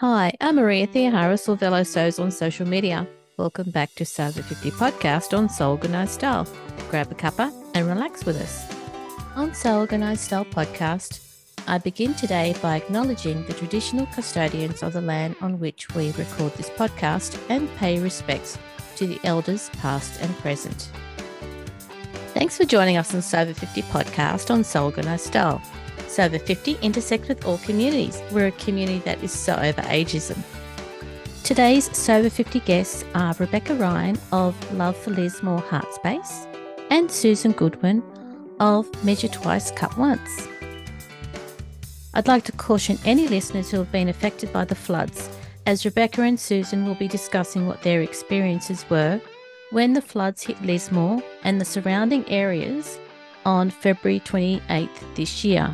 Hi, I'm Maria Theoharis or Velo Sews on social media. Welcome back to So Over 50 podcast on Sew Organized Style. Grab a cuppa and relax with us. On Sew Organized Style podcast, I begin today by acknowledging the traditional custodians of the land on which we record this podcast and pay respects to the elders past and present. Thanks for joining us on So Over 50 podcast on Sew Organized Style. So Over 50 intersect with all communities. We're a community that is so over ageism. Today's So Over 50 guests are Rebecca Ryan of Love for Lismore Heart Space and Susan Goodwin of Measure Twice, Cut Once. I'd like to caution any listeners who have been affected by the floods, as Rebecca and Susan will be discussing what their experiences were when the floods hit Lismore and the surrounding areas on February 28th this year.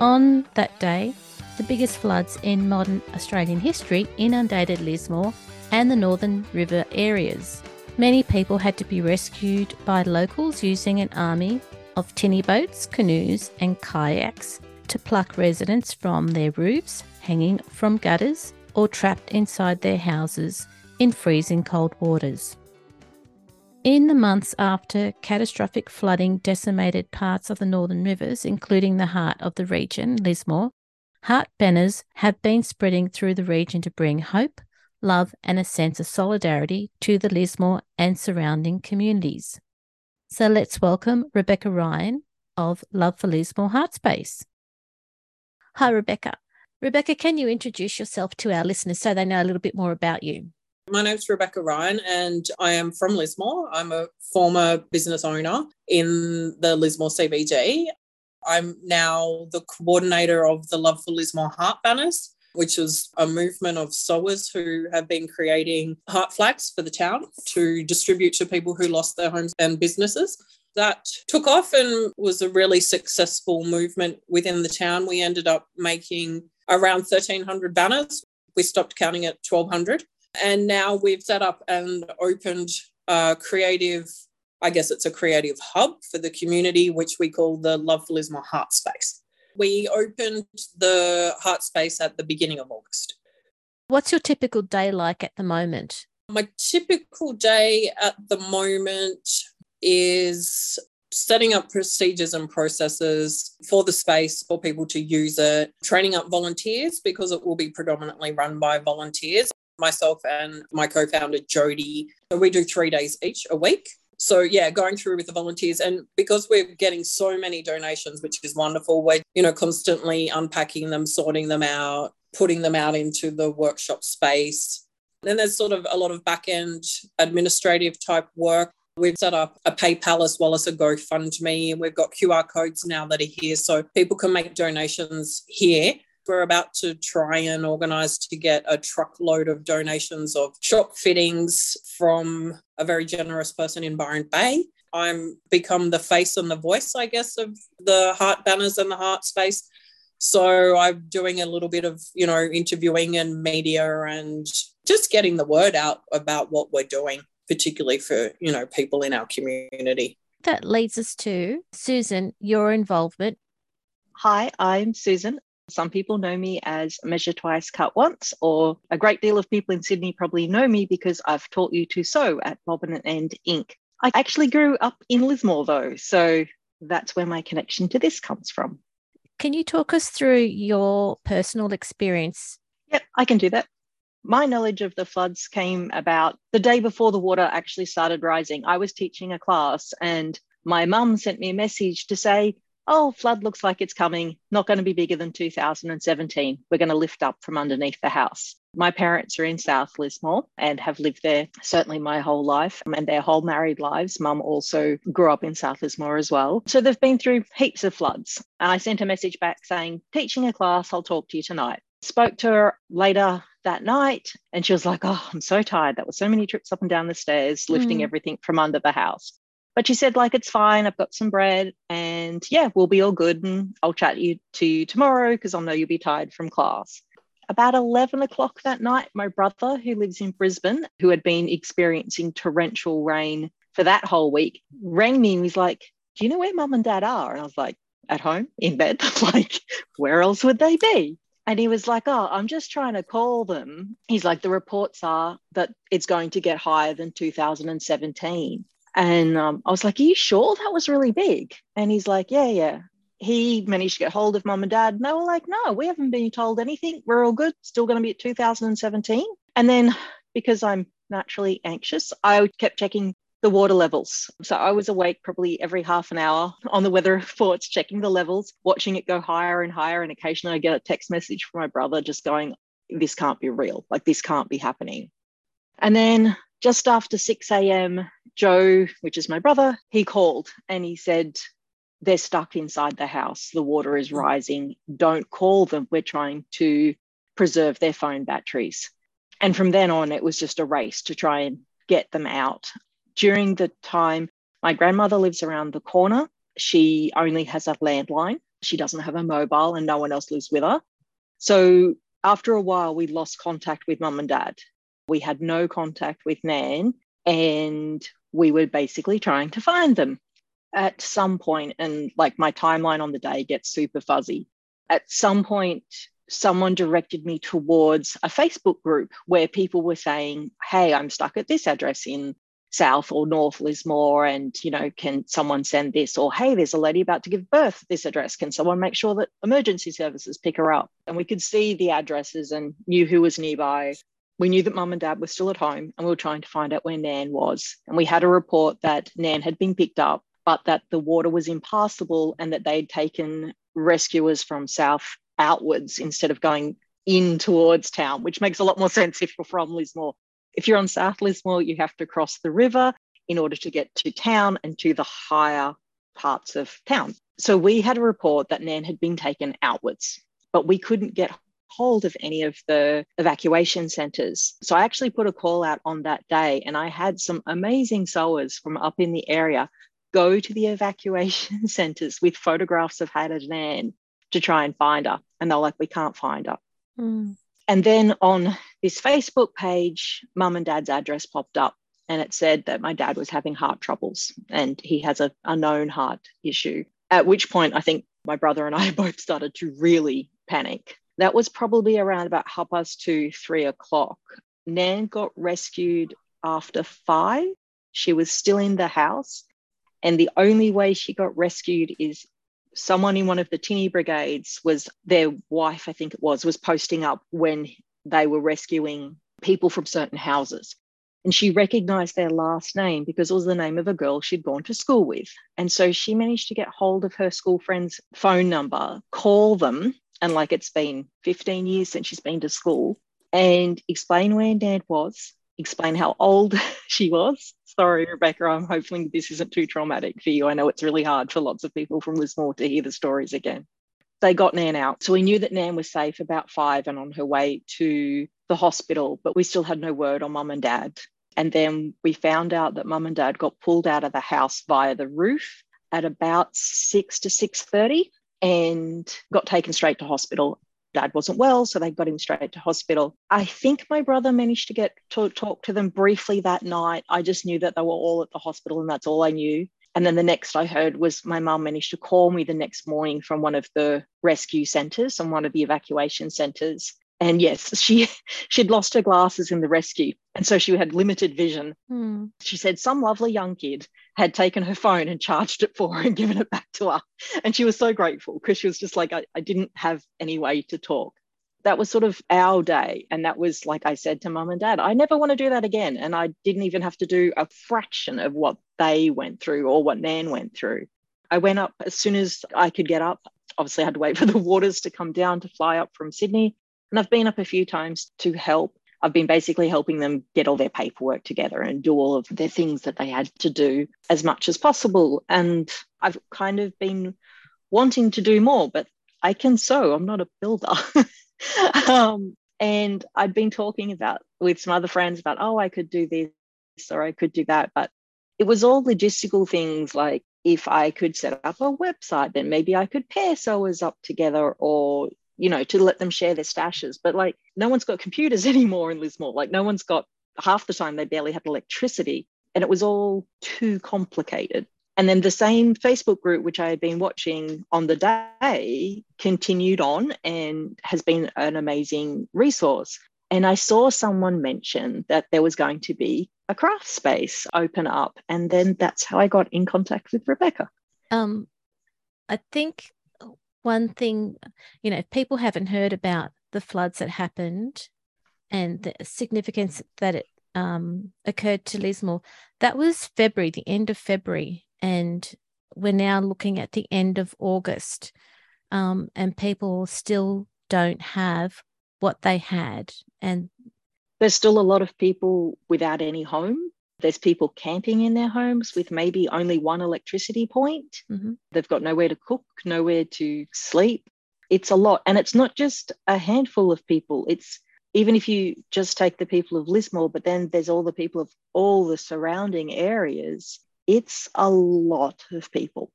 On that day, the biggest floods in modern Australian history inundated Lismore and the Northern River areas. Many people had to be rescued by locals using an army of tinny boats, canoes, and kayaks to pluck residents from their roofs, hanging from gutters, or trapped inside their houses in freezing cold waters. In the months after catastrophic flooding decimated parts of the northern rivers, including the heart of the region, Lismore, heart banners have been spreading through the region to bring hope, love, and a sense of solidarity to the Lismore and surrounding communities. So let's welcome Rebecca Ryan of Love for Lismore Heart Space. Hi, Rebecca. Rebecca, can you introduce yourself to our listeners so they know a little bit more about you? My name's Rebecca Ryan, and I am from Lismore. I'm a former business owner in the Lismore CBD. I'm now the coordinator of the Love for Lismore Heart Banners, which is a movement of sewers who have been creating heart flags for the town to distribute to people who lost their homes and businesses. That took off and was a really successful movement within the town. We ended up making around 1,300 banners. We stopped counting at 1,200 and now we've set up and opened a creative, I guess it's a creative hub for the community, which we call the Love for Lismore Heart Space. We opened the Heart Space at the beginning of August. What's your typical day like at the moment? My typical day at the moment is setting up procedures and processes for the space for people to use it, training up volunteers because it will be predominantly run by volunteers myself and my co-founder Jody. So we do three days each a week. So yeah, going through with the volunteers and because we're getting so many donations, which is wonderful, we're, you know, constantly unpacking them, sorting them out, putting them out into the workshop space. Then there's sort of a lot of back end administrative type work. We've set up a PayPal as well as a GoFundMe. and We've got QR codes now that are here so people can make donations here. We're about to try and organise to get a truckload of donations of shop fittings from a very generous person in Byron Bay. I'm become the face and the voice, I guess, of the heart banners and the heart space. So I'm doing a little bit of, you know, interviewing and media and just getting the word out about what we're doing, particularly for, you know, people in our community. That leads us to Susan, your involvement. Hi, I'm Susan. Some people know me as Measure Twice, Cut Once, or a great deal of people in Sydney probably know me because I've taught you to sew at Bobbin and End Inc. I actually grew up in Lismore though, so that's where my connection to this comes from. Can you talk us through your personal experience? Yep, I can do that. My knowledge of the floods came about the day before the water actually started rising. I was teaching a class and my mum sent me a message to say, oh, flood looks like it's coming, not going to be bigger than 2017. We're going to lift up from underneath the house. My parents are in South Lismore and have lived there certainly my whole life and their whole married lives. Mum also grew up in South Lismore as well. So they've been through heaps of floods. And I sent a message back saying, teaching a class, I'll talk to you tonight. Spoke to her later that night and she was like, Oh, I'm so tired. That was so many trips up and down the stairs, lifting mm. everything from under the house. But she said, like, it's fine. I've got some bread and yeah, we'll be all good. And I'll chat you to you tomorrow because I know you'll be tired from class. About 11 o'clock that night, my brother, who lives in Brisbane, who had been experiencing torrential rain for that whole week, rang me and was like, Do you know where mum and dad are? And I was like, At home, in bed. like, where else would they be? And he was like, Oh, I'm just trying to call them. He's like, The reports are that it's going to get higher than 2017. And um, I was like, Are you sure that was really big? And he's like, Yeah, yeah. He managed to get hold of mum and dad. And they were like, No, we haven't been told anything. We're all good. Still going to be at 2017. And then because I'm naturally anxious, I kept checking the water levels. So I was awake probably every half an hour on the weather reports, checking the levels, watching it go higher and higher. And occasionally I get a text message from my brother just going, This can't be real. Like, this can't be happening. And then just after 6 a.m., Joe, which is my brother, he called and he said, They're stuck inside the house. The water is rising. Don't call them. We're trying to preserve their phone batteries. And from then on, it was just a race to try and get them out during the time my grandmother lives around the corner, she only has a landline. She doesn't have a mobile and no one else lives with her. So after a while, we lost contact with mum and dad. We had no contact with Nan, and we were basically trying to find them. At some point, and like my timeline on the day gets super fuzzy, at some point, someone directed me towards a Facebook group where people were saying, Hey, I'm stuck at this address in south or north lismore and you know can someone send this? Or hey there's a lady about to give birth at this address. Can someone make sure that emergency services pick her up? And we could see the addresses and knew who was nearby we knew that mum and dad were still at home and we were trying to find out where nan was and we had a report that nan had been picked up but that the water was impassable and that they'd taken rescuers from south outwards instead of going in towards town, which makes a lot more sense if you're from Lismore. If you're on South Lismore, you have to cross the river in order to get to town and to the higher parts of town. So we had a report that Nan had been taken outwards, but we couldn't get hold of any of the evacuation centres. So I actually put a call out on that day and I had some amazing sewers from up in the area go to the evacuation centres with photographs of Hannah Nan to try and find her. And they're like, we can't find her. Mm. And then on this Facebook page, mum and dad's address popped up and it said that my dad was having heart troubles and he has a, a known heart issue. At which point, I think my brother and I both started to really panic. That was probably around about half past two, three o'clock. Nan got rescued after five. She was still in the house. And the only way she got rescued is someone in one of the tinny brigades was their wife, I think it was, was posting up when they were rescuing people from certain houses. And she recognized their last name because it was the name of a girl she'd gone to school with. And so she managed to get hold of her school friend's phone number, call them, and like it's been 15 years since she's been to school, and explain where Nan was, explain how old she was, sorry, Rebecca. I'm hoping this isn't too traumatic for you. I know it's really hard for lots of people from Lismore to hear the stories again. They got Nan out. So we knew that Nan was safe about five and on her way to the hospital, but we still had no word on mum and dad. And then we found out that mum and dad got pulled out of the house via the roof at about 6 to 6.30 and got taken straight to hospital dad wasn't well, so they got him straight to hospital. I think my brother managed to get to talk to them briefly that night. I just knew that they were all at the hospital, and that's all I knew. And then the next I heard was my mum managed to call me the next morning from one of the rescue centres and one of the evacuation centres and yes she she'd lost her glasses in the rescue and so she had limited vision mm. she said some lovely young kid had taken her phone and charged it for her and given it back to her and she was so grateful because she was just like I, I didn't have any way to talk that was sort of our day and that was like i said to mum and dad i never want to do that again and i didn't even have to do a fraction of what they went through or what nan went through i went up as soon as i could get up obviously I had to wait for the waters to come down to fly up from Sydney. And I've been up a few times to help. I've been basically helping them get all their paperwork together and do all of their things that they had to do as much as possible. And I've kind of been wanting to do more, but I can sew. I'm not a builder. um, and I'd been talking about with some other friends about, oh, I could do this or I could do that. But it was all logistical things like if I could set up a website, then maybe I could pair sewers up together or you know, to let them share their stashes. But like, no one's got computers anymore in Lismore. Like, no one's got half the time they barely had electricity. And it was all too complicated. And then the same Facebook group, which I had been watching on the day, continued on and has been an amazing resource. And I saw someone mention that there was going to be a craft space open up. And then that's how I got in contact with Rebecca. Um, I think one thing, you know, if people haven't heard about the floods that happened and the significance that it um, occurred to Lismore, that was February, the end of February. And we're now looking at the end of August. Um, and people still don't have what they had. And there's still a lot of people without any home. There's people camping in their homes with maybe only one electricity point. Mm-hmm. They've got nowhere to cook, nowhere to sleep. It's a lot. And it's not just a handful of people. It's even if you just take the people of Lismore, but then there's all the people of all the surrounding areas, it's a lot of people.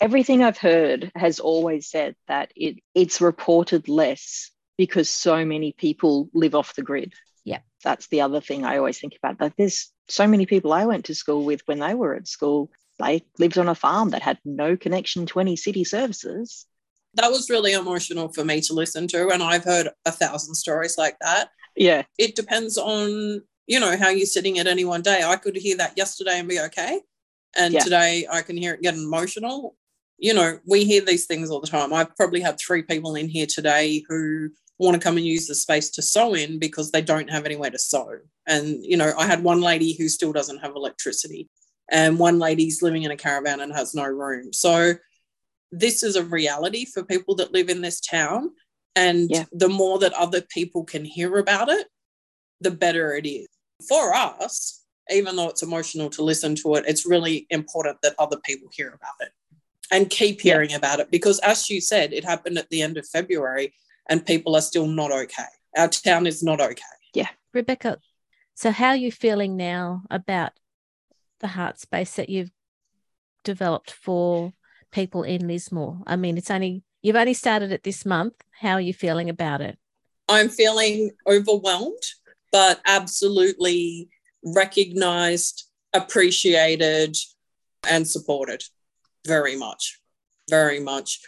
Everything I've heard has always said that it, it's reported less because so many people live off the grid. Yeah. That's the other thing I always think about. Like there's so many people I went to school with when they were at school, they lived on a farm that had no connection to any city services. That was really emotional for me to listen to. And I've heard a thousand stories like that. Yeah. It depends on, you know, how you're sitting at any one day. I could hear that yesterday and be okay. And yeah. today I can hear it get emotional. You know, we hear these things all the time. I've probably had three people in here today who want to come and use the space to sew in because they don't have anywhere to sew. And, you know, I had one lady who still doesn't have electricity, and one lady's living in a caravan and has no room. So, this is a reality for people that live in this town. And yeah. the more that other people can hear about it, the better it is. For us, even though it's emotional to listen to it, it's really important that other people hear about it and keep hearing yeah. about it because, as you said, it happened at the end of February and people are still not okay. Our town is not okay. Yeah. Rebecca, so how are you feeling now about the heart space that you've developed for people in Lismore? I mean, it's only you've only started it this month. How are you feeling about it? I'm feeling overwhelmed, but absolutely recognized, appreciated, and supported very much. Very much.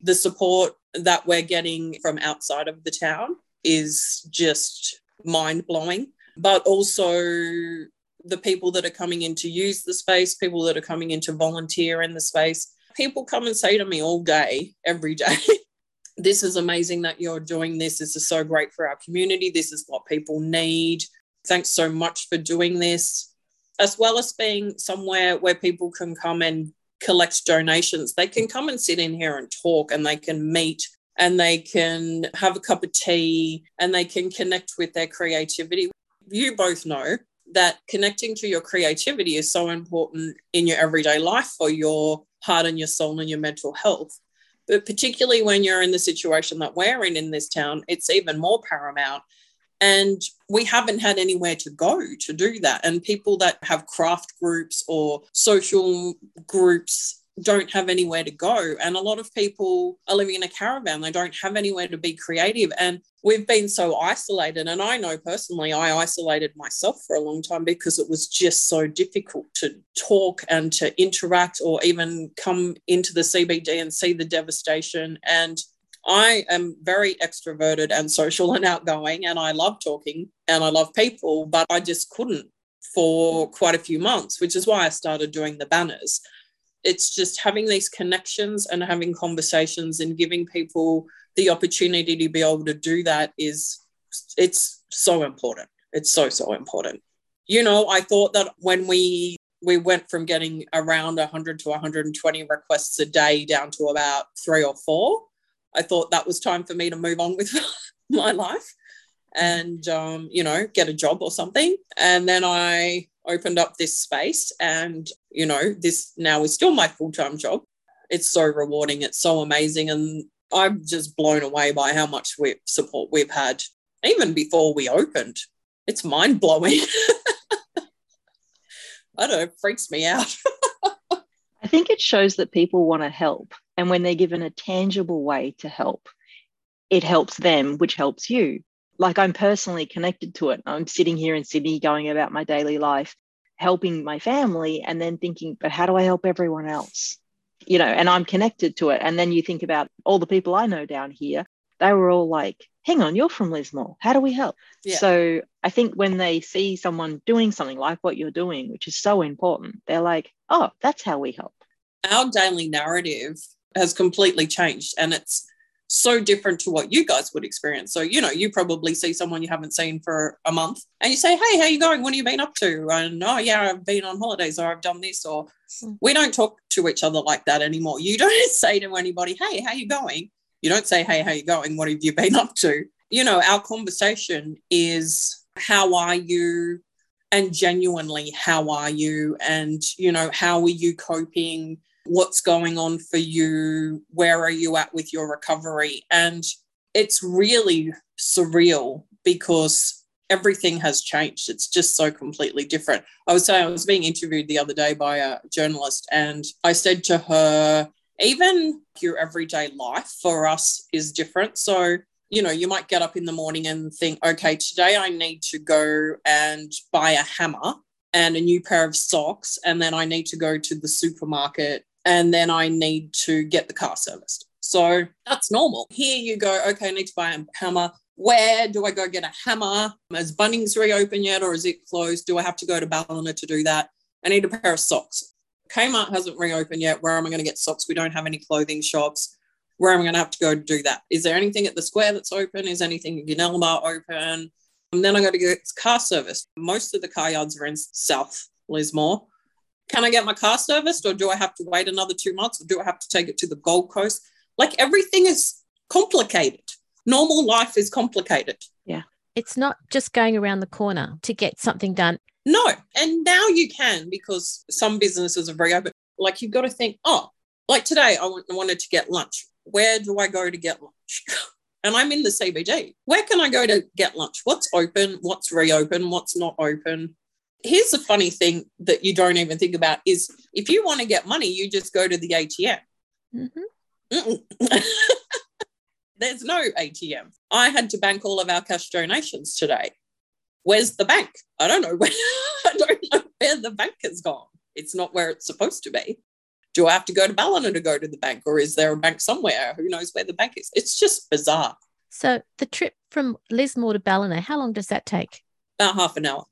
The support that we're getting from outside of the town is just mind blowing. But also the people that are coming in to use the space, people that are coming in to volunteer in the space. People come and say to me all day, every day, this is amazing that you're doing this. This is so great for our community. This is what people need. Thanks so much for doing this. As well as being somewhere where people can come and collect donations, they can come and sit in here and talk and they can meet and they can have a cup of tea and they can connect with their creativity. You both know that connecting to your creativity is so important in your everyday life for your heart and your soul and your mental health. But particularly when you're in the situation that we're in in this town, it's even more paramount. And we haven't had anywhere to go to do that. And people that have craft groups or social groups don't have anywhere to go. And a lot of people are living in a caravan. They don't have anywhere to be creative. And we've been so isolated. And I know personally, I isolated myself for a long time because it was just so difficult to talk and to interact or even come into the CBD and see the devastation. And I am very extroverted and social and outgoing, and I love talking and I love people, but I just couldn't for quite a few months, which is why I started doing the banners. It's just having these connections and having conversations and giving people the opportunity to be able to do that is it's so important. It's so so important. You know i thought that when we we went from getting around 100 to 120 requests a day down to about three or four i thought that was time for me to move on with my life and um, you know get a job or something. And then i opened up this space and you know this now is still my full-time job. It's so rewarding. It's so amazing. And i'm just blown away by how much we, support we've had even before we opened. It's mind-blowing. I don't know it freaks me out i think it shows that people want to help and when they're given a tangible way to help it helps them which helps you like I'm personally connected to it. I'm sitting here in Sydney going about my daily life. helping my family and then thinking, but how do I help everyone else? You know, and I'm connected to it. And then you think about all the people I know down here, they were all like, hang on, you're from Lismore. How do we help? Yeah. So I think when they see someone doing something like what you're doing, which is so important, they're like, oh, that's how we help. Our daily narrative has completely changed and it's so different to what you guys would experience. So, you know, you probably see someone you haven't seen for a month and you say, Hey, how you going? What have you been up to? And oh yeah, I've been on holidays or I've done this or mm. we don't talk to each other like that anymore. You don't say to anybody, Hey, how you going? You don't say, Hey, how you going? What have you been up to? You know, our conversation is how are you? And genuinely, how are you? And, you know, how are you coping? what's going on for you, where are you at with your recovery? And it's really surreal because everything has changed. It's just so completely different. I was saying, I was being interviewed the other day by a journalist, and I said to her, even your everyday life for us is different. So, you know, you might get up in the morning and think, okay, today I need to go and buy a hammer and a new pair of socks. And then I need to go to the supermarket and then I need to get the car serviced. So that's normal. Here you go, okay, I need to buy a hammer. Where do I go get a hammer? Is Bunnings reopened yet or is it closed? Do I have to go to Ballina to do that? I need a pair of socks. Kmart hasn't reopened yet. Where am I going to get socks? We don't have any clothing shops. Where am I going to have to go to do that? Is there anything at the square that's open? Is anything in Goonellabah open? And then I got to get car service. Most of the car yards are in South Lismore can I get my car serviced or do I have to wait another two months or do I have to take it to the Gold Coast? Like everything is complicated. Normal life is complicated. Yeah. It's not just going around the corner to get something done. No. And now you can because some businesses are very open. Like you've got to think, oh, like today I wanted to get lunch. Where do I go to get lunch? and I'm in the CBD. Where can I go to get lunch? What's open? What's reopen? What's not open? here's the funny thing that you don't even think about is if you want to get money, you just go to the ATM. Mm-hmm. There's no ATM. I had to bank all of our cash donations today. Where's the bank? I don't know where I don't know where the bank has gone. It's not where it's supposed to be. Do I have to go to Ballina to go to the bank, or is there a bank somewhere? Who knows where the bank is? It's just bizarre. So the trip from Lismore to Ballina, how long does that take? About half an hour.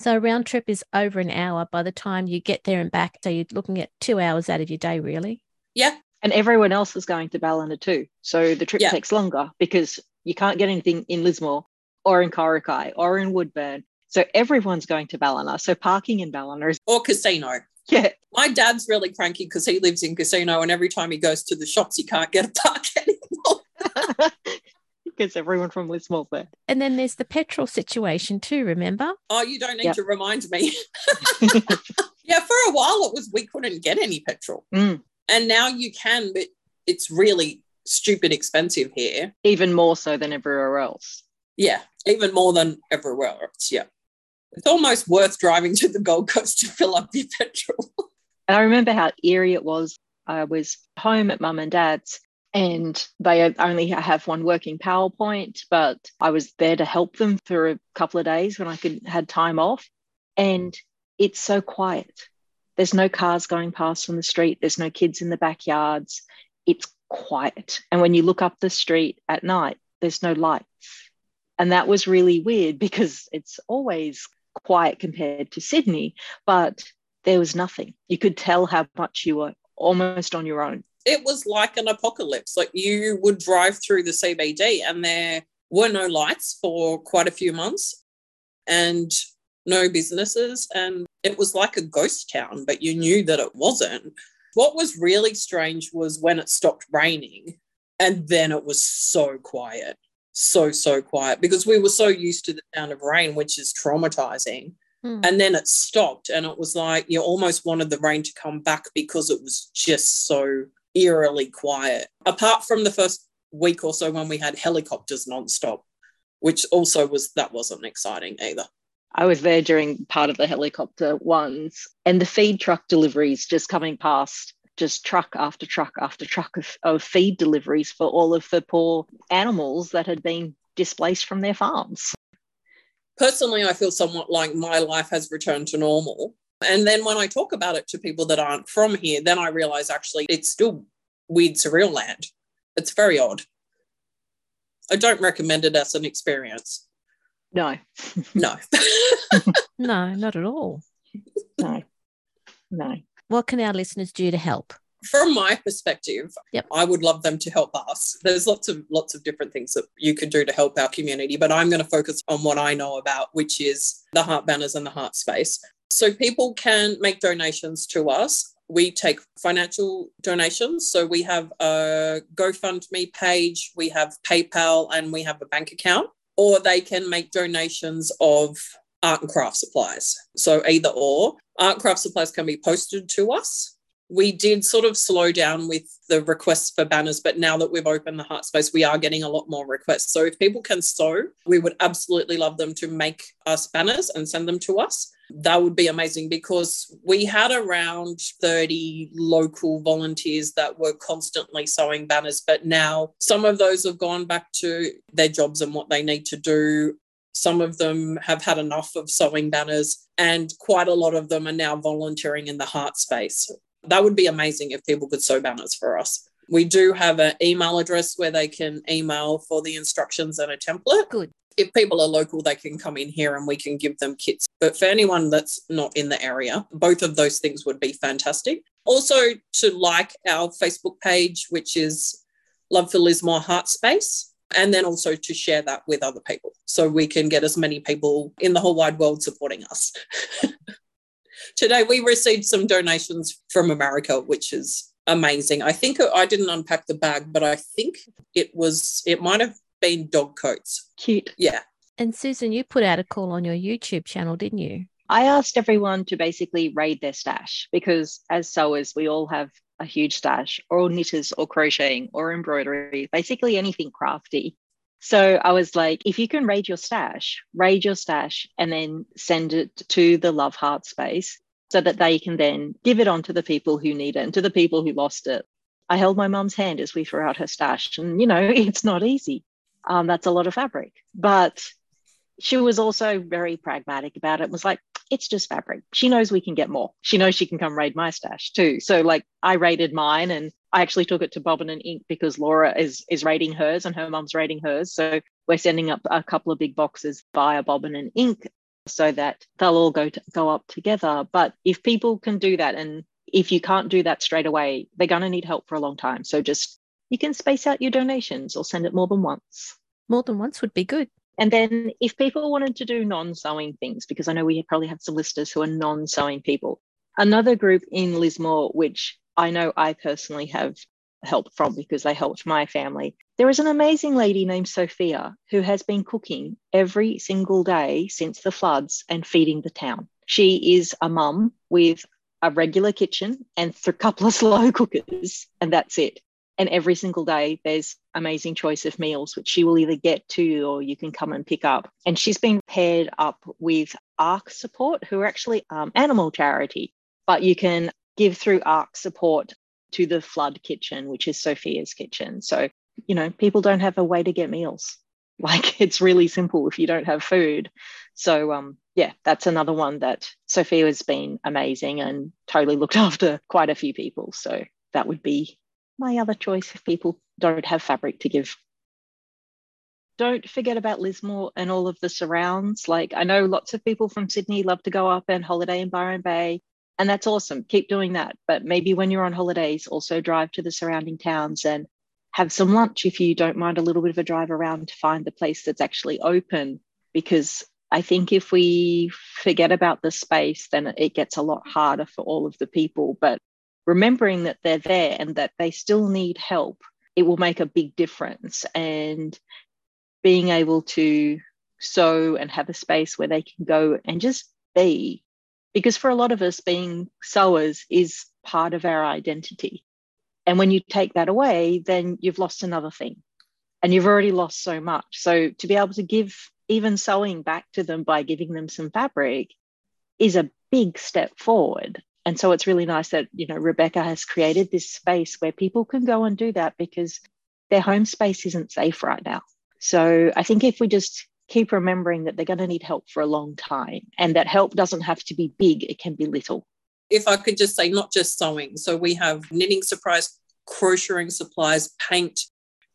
So a round trip is over an hour by the time you get there and back. So you're looking at two hours out of your day, really. Yeah. And everyone else is going to Ballina too. So the trip yeah. takes longer because you can't get anything in Lismore or in Coraki or in Woodburn. So everyone's going to Ballina. So parking in Ballina is or Casino. Yeah. My dad's really cranky because he lives in Casino and every time he goes to the shops he can't get a park anymore. because everyone from Lismore there. And then there's the petrol situation too, remember? Oh, you don't need yep. to remind me. yeah, for a while it was we couldn't get any petrol. Mm. And now you can, but it's really stupid expensive here. Even more so than everywhere else. Yeah, even more than everywhere else. Yeah. It's almost worth driving to the Gold Coast to fill up your petrol. and I remember how eerie it was. I was home at mum and dad's and they only have one working PowerPoint, but I was there to help them for a couple of days when I could had time off. And it's so quiet. There's no cars going past on the street. There's no kids in the backyards. It's quiet. And when you look up the street at night, there's no lights. And that was really weird because it's always quiet compared to Sydney, but there was nothing. You could tell how much you were almost on your own it was like an apocalypse. Like you would drive through the CBD and there were no lights for quite a few months and no businesses. And it was like a ghost town, but you knew that it wasn't. What was really strange was when it stopped raining and then it was so quiet, so, so quiet because we were so used to the sound of rain, which is traumatizing. Hmm. And then it stopped, and it was like you almost wanted the rain to come back because it was just so eerily quiet, apart from the first week or so when we had helicopters nonstop, which also was that wasn't exciting either. I was there during part of the helicopter ones, and the feed truck deliveries just coming past, just truck after truck after truck of, of feed deliveries for all of the poor animals that had been displaced from their farms. personally, I feel somewhat like my life has returned to normal. And then when I talk about it to people that aren't from here, then I realize actually it's still weird, surreal land. It's very odd. I don't recommend it as an experience. No. No. No, not at all. no. No. What can our listeners do to help? From my perspective, Yep. I would love them to help us. There's lots of lots of different things that you could do to help our community, but I'm going to focus on what I know about, which is the heart banners and the heart space. So people can make donations to us. We take financial donations. So we have a GoFundMe page, we have PayPal, and we have a bank account. Or they can make donations of art and craft supplies. So either or. Art and craft supplies can be posted to us. We did sort of slow down with the requests for banners, but now that we've opened the heart space, we are getting a lot more requests. So if people can sew, we would absolutely love them to make us banners and send them to us that would be amazing because we had around 30 local volunteers that were constantly sewing banners, but now some of those have gone back to their jobs and what they need to do. Some of them have had enough of sewing banners, and quite a lot of them are now volunteering in the heart space. That would be amazing if people could sew banners for us. We do have an email address where they can email for the instructions and a template Good. if people are local, they can come in here and we can give them kits. But for anyone that's not in the area, both of those things would be fantastic. Also, to like our Facebook page, which is Love for Lismore Heart Space, and then also to share that with other people so we can get as many people in the whole wide world supporting us. Today, we received some donations from America, which is amazing. I think I didn't unpack the bag, but I think it was, it might have been dog coats. Cute. Yeah. And Susan, you put out a call on your YouTube channel, didn't you? I asked everyone to basically raid their stash because as sewers, we all have a huge stash, or knitters, or crocheting, or embroidery, basically anything crafty. So I was like, if you can raid your stash, raid your stash and then send it to the Love Heart space so that they can then give it on to the people who need it and to the people who lost it. I held my mum's hand as we threw out her stash, and you know, it's not easy. Um, that's a lot of fabric. But she was also very pragmatic about it, was like, it's just fabric. She knows we can get more. She knows she can come raid my stash too. So like I raided mine and I actually took it to Bobbin and Ink because Laura is is raiding hers and her mum's raiding hers. So we're sending up a couple of big boxes via Bobbin and Ink so that they'll all go to, go up together. But if people can do that and if you can't do that straight away, they're going to need help for a long time. So just you can space out your donations or send it more than once. More than once would be good. And then if people wanted to do non-sewing things, because I know we probably have some listeners who are non-sewing people, another group in Lismore, which I know I personally have help from because they helped my family. There is an amazing lady named Sophia who has been cooking every single day since the floods and feeding the town. She is a mum with a regular kitchen and a couple of slow cookers, and that's it. And every single day, there's amazing choice of meals, which she will either get to or you can come and pick up. And she's been paired up with ARC Support, who are actually um, animal charity, but you can give through ARC Support to the Flood Kitchen, which is Sophia's kitchen. So, you know, people don't have a way to get meals. Like it's really simple if you don't have food. So, um, yeah, that's another one that Sophia has been amazing and totally looked after quite a few people. So that would be my other choice if people don't have fabric to give. Don't forget about Lismore and all of the surrounds. Like I know lots of people from Sydney love to go up and holiday in Byron Bay, and that's awesome. Keep doing that. But maybe when you're on holidays, also drive to the surrounding towns and have some lunch if you don't mind a little bit of a drive around to find the place that's actually open. Because I think if we forget about the space, then it gets a lot harder for all of the people. But remembering that they're there and that they still need help, it will make a big difference. And being able to sew and have a space where they can go and just be. Because for a lot of us, being sewers is part of our identity. And when you take that away, then you've lost another thing and you've already lost so much. So to be able to give even sewing back to them by giving them some fabric is a big step forward. And so it's really nice that, you know, Rebecca has created this space where people can go and do that because their home space isn't safe right now. So I think if we just keep remembering that they're going to need help for a long time and that help doesn't have to be big, it can be little. If I could just say, not just sewing. So we have knitting supplies, crocheting supplies, paint,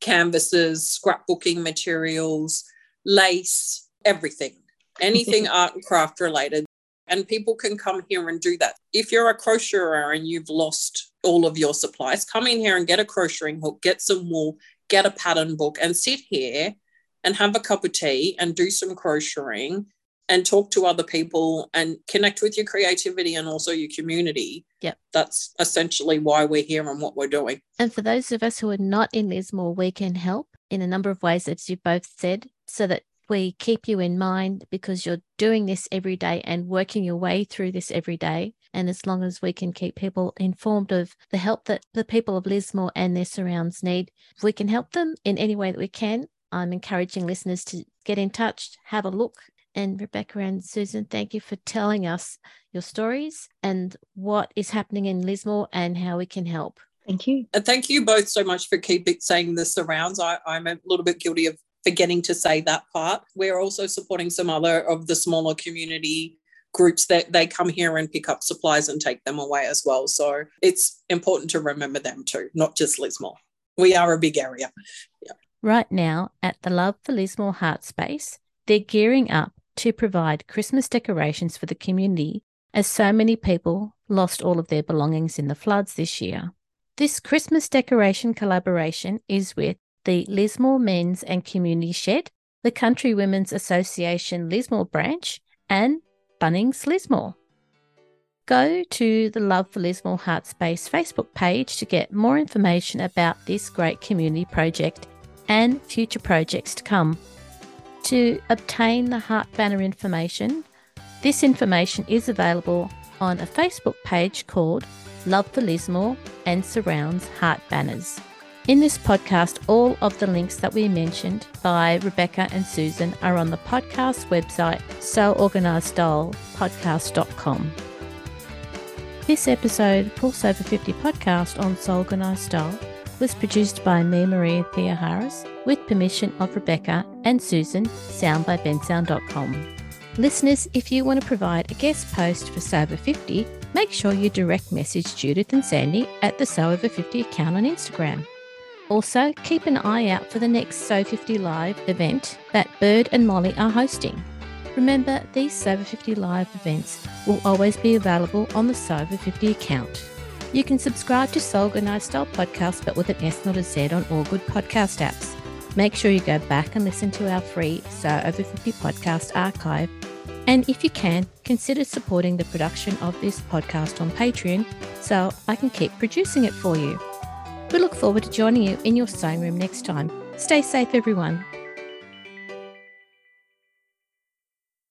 canvases, scrapbooking materials, lace, everything, anything art and craft related. And people can come here and do that. If you're a crocheter and you've lost all of your supplies, come in here and get a crocheting hook, get some wool, get a pattern book, and sit here and have a cup of tea and do some crocheting and talk to other people and connect with your creativity and also your community. Yep. That's essentially why we're here and what we're doing. And for those of us who are not in Lismore, we can help in a number of ways, as you both said, so that we keep you in mind because you're doing this every day and working your way through this every day. And as long as we can keep people informed of the help that the people of Lismore and their surrounds need, if we can help them in any way that we can, I'm encouraging listeners to get in touch, have a look. And Rebecca and Susan, thank you for telling us your stories and what is happening in Lismore and how we can help. Thank you. And thank you both so much for keeping saying the surrounds. I, I'm a little bit guilty of forgetting to say that part. We're also supporting some other of the smaller community groups that they come here and pick up supplies and take them away as well. So it's important to remember them too, not just Lismore. We are a big area. Yeah. Right now, at the Love for Lismore Heart Space, they're gearing up to provide Christmas decorations for the community as so many people lost all of their belongings in the floods this year. This Christmas decoration collaboration is with the Lismore Men's and Community Shed, the Country Women's Association Lismore branch, and Bunnings Lismore. Go to the Love for Lismore Heart Space Facebook page to get more information about this great community project and future projects to come. To obtain the Heart Banner information, this information is available on a Facebook page called Love for Lismore and Surrounds Heart Banners. In this podcast, all of the links that we mentioned by Rebecca and Susan are on the podcast website, soulorganizedstylepodcast.com. This episode, Pulse Over 50 podcast on Sew Organized Style, was produced by me, Maria Theoharis, with permission of Rebecca and Susan, sound by bensound.com. Listeners, if you want to provide a guest post for So Over 50, make sure you direct message Judith and Sandy at the So Over 50 account on Instagram. Also, keep an eye out for the next So 50 Live event that Bird and Molly are hosting. Remember, these So Over 50 Live events will always be available on the So Over 50 account. You can subscribe to Sew Organized Style Podcast, but with an S, not a Z, on all good podcast apps. Make sure you go back and listen to our free So Over 50 podcast archive. And if you can, consider supporting the production of this podcast on Patreon so I can keep producing it for you. We look forward to joining you in your sewing room next time. Stay safe, everyone.